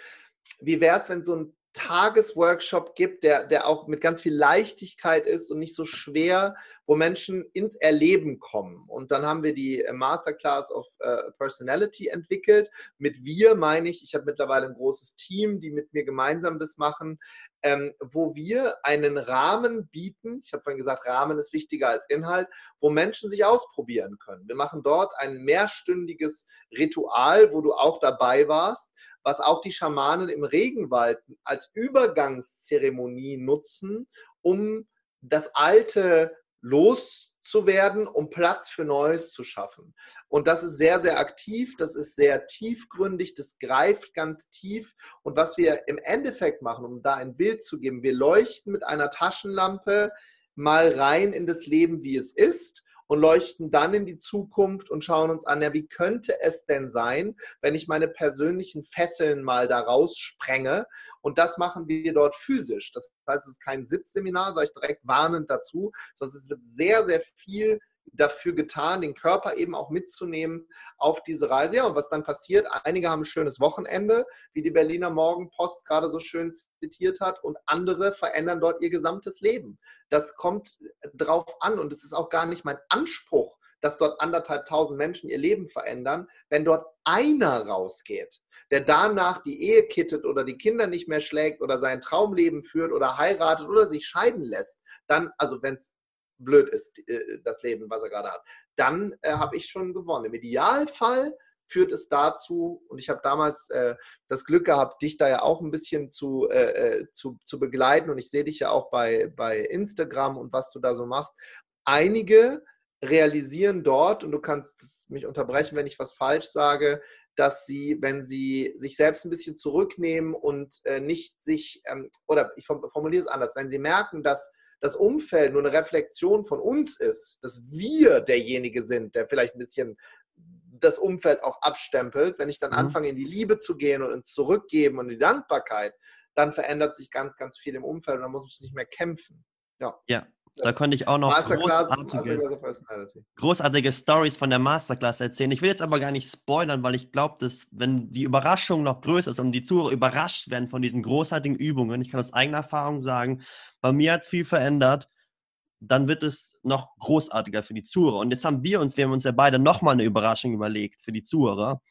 wie wäre es, wenn so ein Tagesworkshop gibt, der, der auch mit ganz viel Leichtigkeit ist und nicht so schwer, wo Menschen ins Erleben kommen. Und dann haben wir die äh, Masterclass of uh, Personality entwickelt. Mit wir meine ich, ich habe mittlerweile ein großes Team, die mit mir gemeinsam das machen, ähm, wo wir einen Rahmen bieten. Ich habe vorhin gesagt, Rahmen ist wichtiger als Inhalt, wo Menschen sich ausprobieren können. Wir machen dort ein mehrstündiges Ritual, wo du auch dabei warst, was auch die Schamanen im Regenwald als Übergangszeremonie nutzen, um das Alte loszuwerden, um Platz für Neues zu schaffen. Und das ist sehr, sehr aktiv, das ist sehr tiefgründig, das greift ganz tief. Und was wir im Endeffekt machen, um da ein Bild zu geben, wir leuchten mit einer Taschenlampe mal rein in das Leben, wie es ist und leuchten dann in die Zukunft und schauen uns an, ja, wie könnte es denn sein, wenn ich meine persönlichen Fesseln mal da raussprenge? Und das machen wir dort physisch. Das heißt, es ist kein Sitzseminar, sage ich direkt warnend dazu, sondern es wird sehr, sehr viel dafür getan, den Körper eben auch mitzunehmen auf diese Reise. Ja, und was dann passiert, einige haben ein schönes Wochenende, wie die Berliner Morgenpost gerade so schön zitiert hat, und andere verändern dort ihr gesamtes Leben. Das kommt drauf an und es ist auch gar nicht mein Anspruch, dass dort anderthalb tausend Menschen ihr Leben verändern, wenn dort einer rausgeht, der danach die Ehe kittet oder die Kinder nicht mehr schlägt oder sein Traumleben führt oder heiratet oder sich scheiden lässt, dann, also wenn es blöd ist, äh, das Leben, was er gerade hat, dann äh, habe ich schon gewonnen. Im Idealfall führt es dazu, und ich habe damals äh, das Glück gehabt, dich da ja auch ein bisschen zu, äh, äh, zu, zu begleiten und ich sehe dich ja auch bei, bei Instagram und was du da so machst. Einige realisieren dort, und du kannst mich unterbrechen, wenn ich was falsch sage, dass sie, wenn sie sich selbst ein bisschen zurücknehmen und äh, nicht sich, ähm, oder ich formuliere es anders, wenn sie merken, dass das Umfeld nur eine Reflexion von uns ist, dass wir derjenige sind, der vielleicht ein bisschen das Umfeld auch abstempelt, wenn ich dann mhm. anfange, in die Liebe zu gehen und ins Zurückgeben und die Dankbarkeit, dann verändert sich ganz, ganz viel im Umfeld und dann muss ich nicht mehr kämpfen. Ja. ja. Da konnte ich auch noch großartige, großartige Stories von der Masterclass erzählen. Ich will jetzt aber gar nicht spoilern, weil ich glaube, dass wenn die Überraschung noch größer ist und die Zuhörer überrascht werden von diesen großartigen Übungen, ich kann aus eigener Erfahrung sagen, bei mir hat es viel verändert, dann wird es noch großartiger für die Zuhörer. Und jetzt haben wir uns, wir haben uns ja beide nochmal eine Überraschung überlegt für die Zuhörer.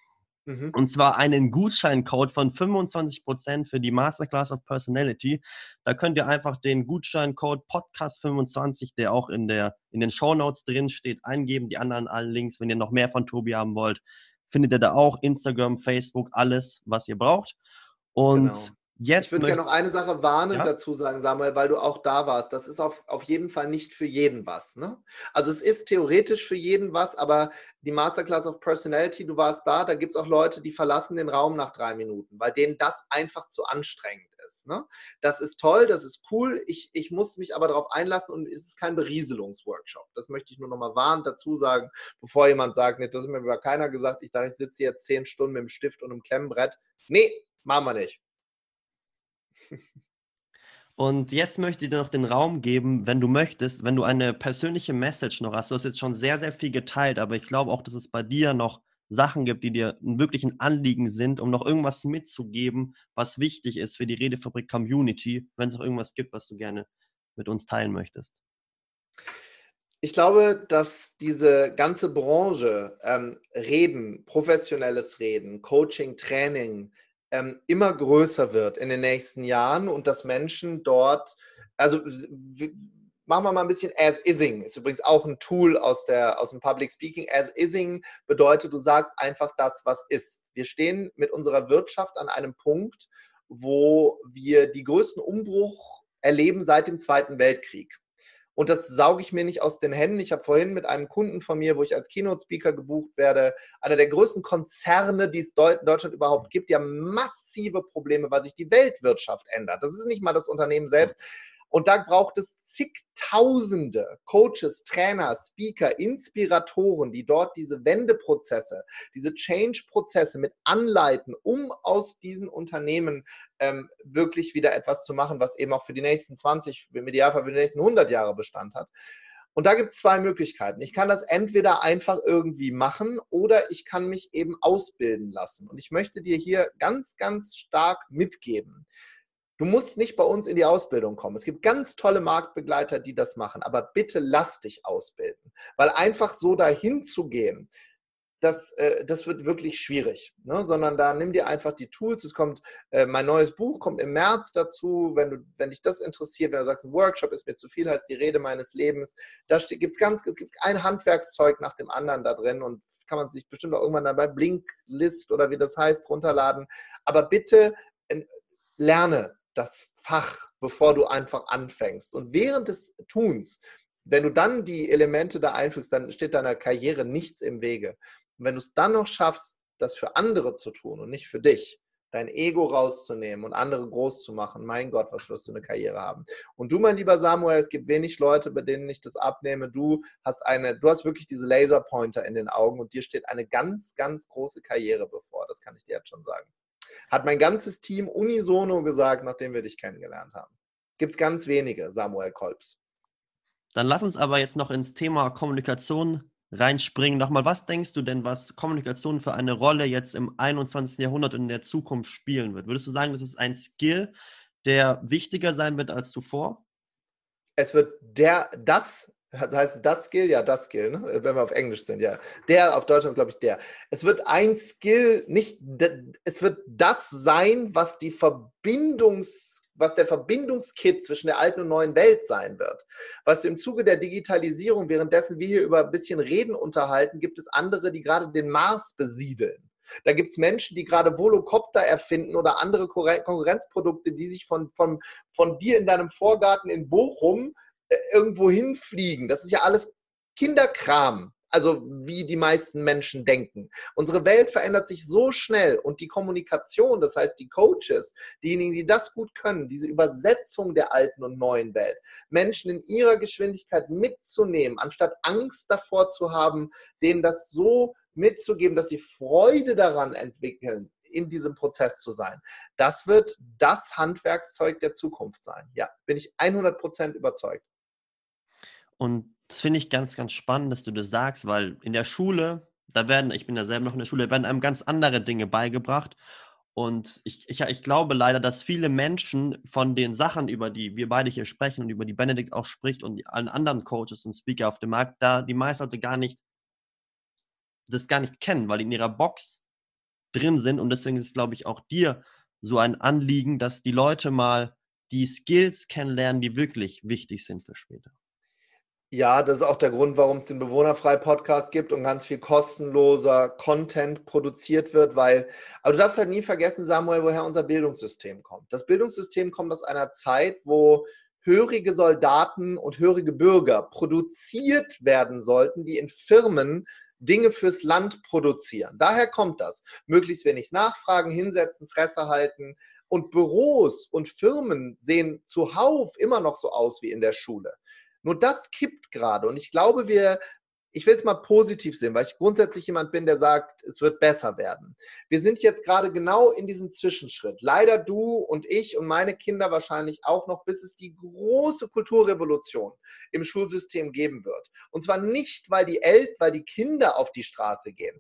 Mhm. Und zwar einen Gutscheincode von 25% für die Masterclass of Personality. Da könnt ihr einfach den Gutscheincode Podcast25, der auch in, der, in den Show Notes drin steht, eingeben. Die anderen allen Links, wenn ihr noch mehr von Tobi haben wollt, findet ihr da auch Instagram, Facebook, alles, was ihr braucht. Und genau. Jetzt ich würde gerne noch eine Sache warnend ja? dazu sagen, Samuel, weil du auch da warst. Das ist auf, auf jeden Fall nicht für jeden was. Ne? Also es ist theoretisch für jeden was, aber die Masterclass of Personality, du warst da, da gibt es auch Leute, die verlassen den Raum nach drei Minuten, weil denen das einfach zu anstrengend ist. Ne? Das ist toll, das ist cool. Ich, ich muss mich aber darauf einlassen und es ist kein Berieselungsworkshop. Das möchte ich nur noch mal warnend dazu sagen, bevor jemand sagt, nee, das hat mir über keiner gesagt, ich dachte, ich sitze jetzt zehn Stunden mit dem Stift und einem Klemmbrett. Nee, machen wir nicht. Und jetzt möchte ich dir noch den Raum geben, wenn du möchtest, wenn du eine persönliche Message noch hast. Du hast jetzt schon sehr, sehr viel geteilt, aber ich glaube auch, dass es bei dir noch Sachen gibt, die dir wirklich ein Anliegen sind, um noch irgendwas mitzugeben, was wichtig ist für die Redefabrik Community, wenn es noch irgendwas gibt, was du gerne mit uns teilen möchtest. Ich glaube, dass diese ganze Branche, ähm, Reden, professionelles Reden, Coaching, Training, ähm, immer größer wird in den nächsten Jahren und dass Menschen dort, also machen wir mal ein bisschen As-Ising, ist übrigens auch ein Tool aus, der, aus dem Public Speaking. As-Ising bedeutet, du sagst einfach das, was ist. Wir stehen mit unserer Wirtschaft an einem Punkt, wo wir die größten Umbruch erleben seit dem Zweiten Weltkrieg. Und das sauge ich mir nicht aus den Händen. Ich habe vorhin mit einem Kunden von mir, wo ich als Keynote-Speaker gebucht werde, einer der größten Konzerne, die es in Deutschland überhaupt gibt, die haben massive Probleme, weil sich die Weltwirtschaft ändert. Das ist nicht mal das Unternehmen selbst. Und da braucht es zigtausende Coaches, Trainer, Speaker, Inspiratoren, die dort diese Wendeprozesse, diese Change-Prozesse mit anleiten, um aus diesen Unternehmen ähm, wirklich wieder etwas zu machen, was eben auch für die nächsten 20, im Idealfall für die nächsten 100 Jahre Bestand hat. Und da gibt es zwei Möglichkeiten. Ich kann das entweder einfach irgendwie machen oder ich kann mich eben ausbilden lassen. Und ich möchte dir hier ganz, ganz stark mitgeben. Du musst nicht bei uns in die Ausbildung kommen. Es gibt ganz tolle Marktbegleiter, die das machen. Aber bitte lass dich ausbilden. Weil einfach so dahin zu gehen, das, äh, das wird wirklich schwierig, ne? sondern da nimm dir einfach die Tools. Es kommt, äh, mein neues Buch kommt im März dazu, wenn, du, wenn dich das interessiert, wenn du sagst, ein Workshop ist mir zu viel, heißt die Rede meines Lebens. Da gibt's ganz, es gibt ein Handwerkszeug nach dem anderen da drin und kann man sich bestimmt auch irgendwann dann bei Blinklist oder wie das heißt runterladen. Aber bitte äh, lerne das Fach, bevor du einfach anfängst. Und während des Tuns wenn du dann die Elemente da einfügst, dann steht deiner Karriere nichts im Wege. Und wenn du es dann noch schaffst, das für andere zu tun und nicht für dich, dein Ego rauszunehmen und andere groß zu machen, mein Gott, was wirst du eine Karriere haben. Und du, mein lieber Samuel, es gibt wenig Leute, bei denen ich das abnehme. Du hast eine, du hast wirklich diese Laserpointer in den Augen und dir steht eine ganz, ganz große Karriere bevor. Das kann ich dir jetzt schon sagen. Hat mein ganzes Team unisono gesagt, nachdem wir dich kennengelernt haben. Gibt es ganz wenige, Samuel Kolbs. Dann lass uns aber jetzt noch ins Thema Kommunikation reinspringen. Nochmal, was denkst du denn, was Kommunikation für eine Rolle jetzt im 21. Jahrhundert und in der Zukunft spielen wird? Würdest du sagen, das ist ein Skill, der wichtiger sein wird als zuvor? Es wird der, das, das heißt das Skill, ja, das Skill, ne? wenn wir auf Englisch sind, ja. Der, auf Deutschland ist, glaube ich, der. Es wird ein Skill, nicht, es wird das sein, was die Verbindungs- was der Verbindungskit zwischen der alten und neuen Welt sein wird. Was im Zuge der Digitalisierung, währenddessen wir hier über ein bisschen Reden unterhalten, gibt es andere, die gerade den Mars besiedeln. Da gibt es Menschen, die gerade Volocopter erfinden oder andere Konkurrenzprodukte, die sich von, von, von dir in deinem Vorgarten in Bochum äh, irgendwo hinfliegen. Das ist ja alles Kinderkram also wie die meisten Menschen denken. Unsere Welt verändert sich so schnell und die Kommunikation, das heißt die Coaches, diejenigen, die das gut können, diese Übersetzung der alten und neuen Welt, Menschen in ihrer Geschwindigkeit mitzunehmen, anstatt Angst davor zu haben, denen das so mitzugeben, dass sie Freude daran entwickeln, in diesem Prozess zu sein. Das wird das Handwerkszeug der Zukunft sein. Ja, bin ich 100% überzeugt. Und das finde ich ganz, ganz spannend, dass du das sagst, weil in der Schule, da werden, ich bin ja selber noch in der Schule, werden einem ganz andere Dinge beigebracht. Und ich, ich, ich glaube leider, dass viele Menschen von den Sachen, über die wir beide hier sprechen und über die Benedikt auch spricht und allen anderen Coaches und Speaker auf dem Markt, da die meisten Leute gar nicht, das gar nicht kennen, weil die in ihrer Box drin sind. Und deswegen ist es, glaube ich, auch dir so ein Anliegen, dass die Leute mal die Skills kennenlernen, die wirklich wichtig sind für später. Ja, das ist auch der Grund, warum es den Bewohnerfrei-Podcast gibt und ganz viel kostenloser Content produziert wird, weil, aber du darfst halt nie vergessen, Samuel, woher unser Bildungssystem kommt. Das Bildungssystem kommt aus einer Zeit, wo hörige Soldaten und hörige Bürger produziert werden sollten, die in Firmen Dinge fürs Land produzieren. Daher kommt das. Möglichst wenig Nachfragen, hinsetzen, Fresse halten. Und Büros und Firmen sehen zuhauf immer noch so aus wie in der Schule. Nur das kippt gerade. Und ich glaube, wir ich will es mal positiv sehen, weil ich grundsätzlich jemand bin, der sagt, es wird besser werden. Wir sind jetzt gerade genau in diesem Zwischenschritt. Leider du und ich und meine Kinder wahrscheinlich auch noch, bis es die große Kulturrevolution im Schulsystem geben wird. Und zwar nicht, weil die Eltern, weil die Kinder auf die Straße gehen.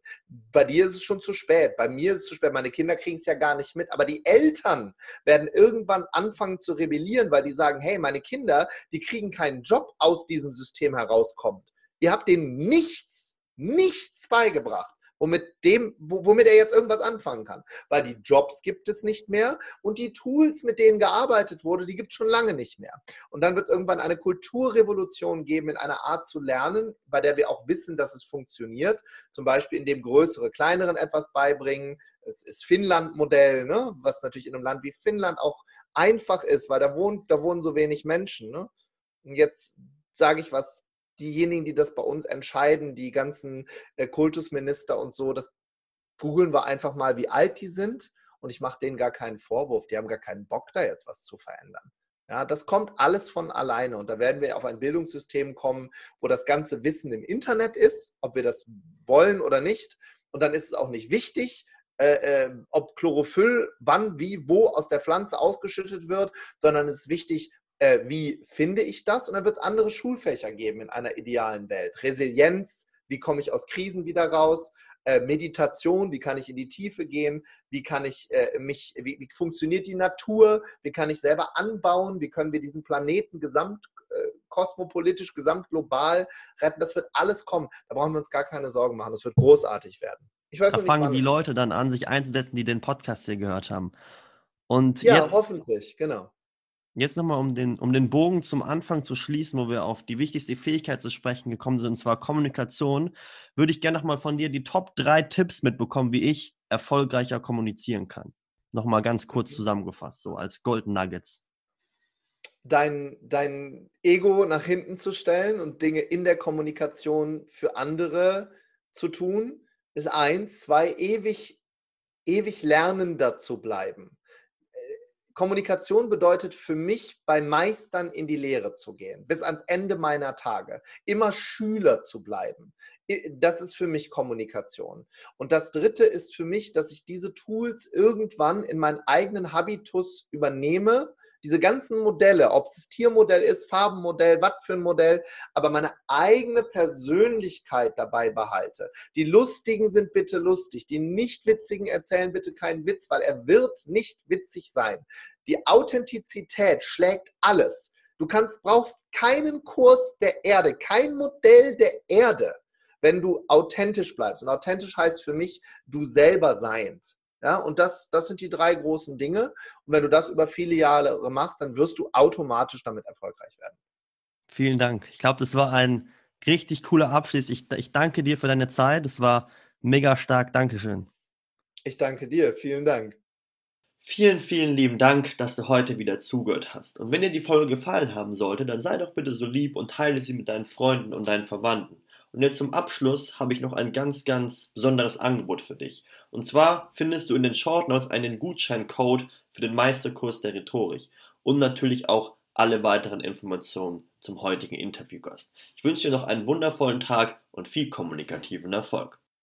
Bei dir ist es schon zu spät, bei mir ist es zu spät, meine Kinder kriegen es ja gar nicht mit, aber die Eltern werden irgendwann anfangen zu rebellieren, weil die sagen, hey, meine Kinder, die kriegen keinen Job aus diesem System herauskommt Ihr habt dem nichts, nichts beigebracht, womit, dem, womit er jetzt irgendwas anfangen kann. Weil die Jobs gibt es nicht mehr und die Tools, mit denen gearbeitet wurde, die gibt es schon lange nicht mehr. Und dann wird es irgendwann eine Kulturrevolution geben in einer Art zu lernen, bei der wir auch wissen, dass es funktioniert. Zum Beispiel, indem größere kleineren etwas beibringen. Es ist Finnland-Modell, ne? was natürlich in einem Land wie Finnland auch einfach ist, weil da, wohnt, da wohnen so wenig Menschen. Ne? Und jetzt sage ich was diejenigen, die das bei uns entscheiden, die ganzen äh, Kultusminister und so, das googeln wir einfach mal, wie alt die sind. Und ich mache denen gar keinen Vorwurf. Die haben gar keinen Bock, da jetzt was zu verändern. Ja, das kommt alles von alleine und da werden wir auf ein Bildungssystem kommen, wo das ganze Wissen im Internet ist, ob wir das wollen oder nicht. Und dann ist es auch nicht wichtig, äh, äh, ob Chlorophyll wann, wie, wo aus der Pflanze ausgeschüttet wird, sondern es ist wichtig, äh, wie finde ich das? Und dann wird es andere Schulfächer geben in einer idealen Welt. Resilienz, wie komme ich aus Krisen wieder raus? Äh, Meditation, wie kann ich in die Tiefe gehen? Wie kann ich äh, mich, wie, wie, funktioniert die Natur? Wie kann ich selber anbauen? Wie können wir diesen Planeten gesamt äh, kosmopolitisch, gesamtglobal retten? Das wird alles kommen. Da brauchen wir uns gar keine Sorgen machen. Das wird großartig werden. Ich weiß da fangen die Leute dann an, sich einzusetzen, die den Podcast hier gehört haben. Und ja, hoffentlich, genau. Jetzt nochmal, um den, um den Bogen zum Anfang zu schließen, wo wir auf die wichtigste Fähigkeit zu sprechen gekommen sind, und zwar Kommunikation, würde ich gerne nochmal von dir die Top drei Tipps mitbekommen, wie ich erfolgreicher kommunizieren kann. Nochmal ganz kurz zusammengefasst, so als Golden Nuggets. Dein, dein Ego nach hinten zu stellen und Dinge in der Kommunikation für andere zu tun ist eins. Zwei, ewig, ewig lernender zu bleiben. Kommunikation bedeutet für mich, bei Meistern in die Lehre zu gehen, bis ans Ende meiner Tage. Immer Schüler zu bleiben. Das ist für mich Kommunikation. Und das Dritte ist für mich, dass ich diese Tools irgendwann in meinen eigenen Habitus übernehme diese ganzen Modelle, ob es Tiermodell ist, Farbenmodell, was für ein Modell, aber meine eigene Persönlichkeit dabei behalte. Die Lustigen sind bitte lustig, die nicht Witzigen erzählen bitte keinen Witz, weil er wird nicht witzig sein. Die Authentizität schlägt alles. Du kannst, brauchst keinen Kurs der Erde, kein Modell der Erde, wenn du authentisch bleibst. Und authentisch heißt für mich, du selber seiend. Ja, und das, das sind die drei großen Dinge. Und wenn du das über viele Jahre machst, dann wirst du automatisch damit erfolgreich werden. Vielen Dank. Ich glaube, das war ein richtig cooler Abschluss. Ich, ich danke dir für deine Zeit. Es war mega stark. Dankeschön. Ich danke dir. Vielen Dank. Vielen, vielen lieben Dank, dass du heute wieder zugehört hast. Und wenn dir die Folge gefallen haben sollte, dann sei doch bitte so lieb und teile sie mit deinen Freunden und deinen Verwandten. Und jetzt zum Abschluss habe ich noch ein ganz, ganz besonderes Angebot für dich. Und zwar findest du in den Short Notes einen Gutscheincode für den Meisterkurs der Rhetorik und natürlich auch alle weiteren Informationen zum heutigen Interviewgast. Ich wünsche dir noch einen wundervollen Tag und viel kommunikativen Erfolg.